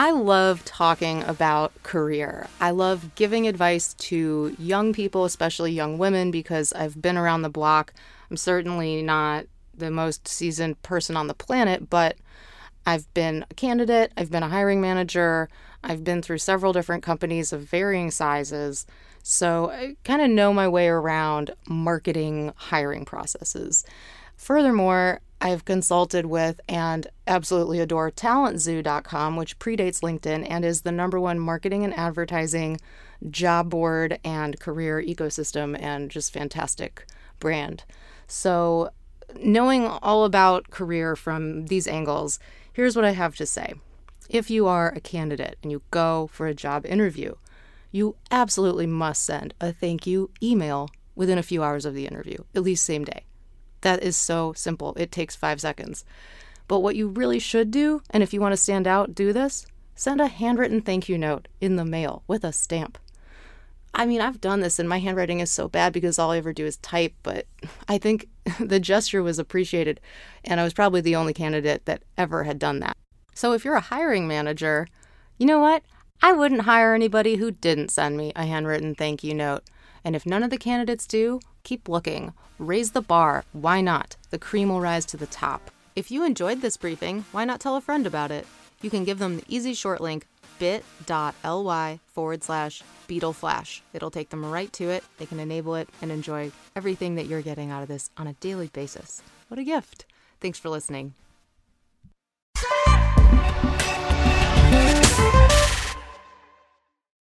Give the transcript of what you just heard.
I love talking about career. I love giving advice to young people, especially young women, because I've been around the block. I'm certainly not the most seasoned person on the planet, but I've been a candidate, I've been a hiring manager, I've been through several different companies of varying sizes. So I kind of know my way around marketing hiring processes. Furthermore, I've consulted with and absolutely adore talentzoo.com, which predates LinkedIn and is the number one marketing and advertising job board and career ecosystem and just fantastic brand. So, knowing all about career from these angles, here's what I have to say. If you are a candidate and you go for a job interview, you absolutely must send a thank you email within a few hours of the interview, at least same day. That is so simple. It takes five seconds. But what you really should do, and if you want to stand out, do this send a handwritten thank you note in the mail with a stamp. I mean, I've done this and my handwriting is so bad because all I ever do is type, but I think the gesture was appreciated, and I was probably the only candidate that ever had done that. So if you're a hiring manager, you know what? I wouldn't hire anybody who didn't send me a handwritten thank you note. And if none of the candidates do, keep looking. Raise the bar. Why not? The cream will rise to the top. If you enjoyed this briefing, why not tell a friend about it? You can give them the easy short link bit.ly forward slash beetleflash. It'll take them right to it. They can enable it and enjoy everything that you're getting out of this on a daily basis. What a gift. Thanks for listening.